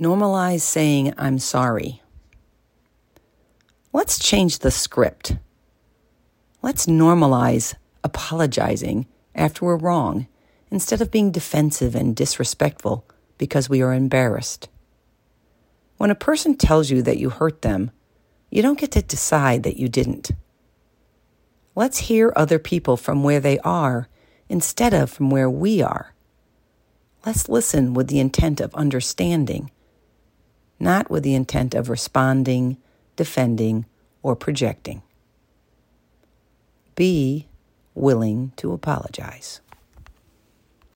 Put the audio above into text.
Normalize saying, I'm sorry. Let's change the script. Let's normalize apologizing after we're wrong instead of being defensive and disrespectful because we are embarrassed. When a person tells you that you hurt them, you don't get to decide that you didn't. Let's hear other people from where they are instead of from where we are. Let's listen with the intent of understanding, not with the intent of responding, defending, or projecting. Be willing to apologize.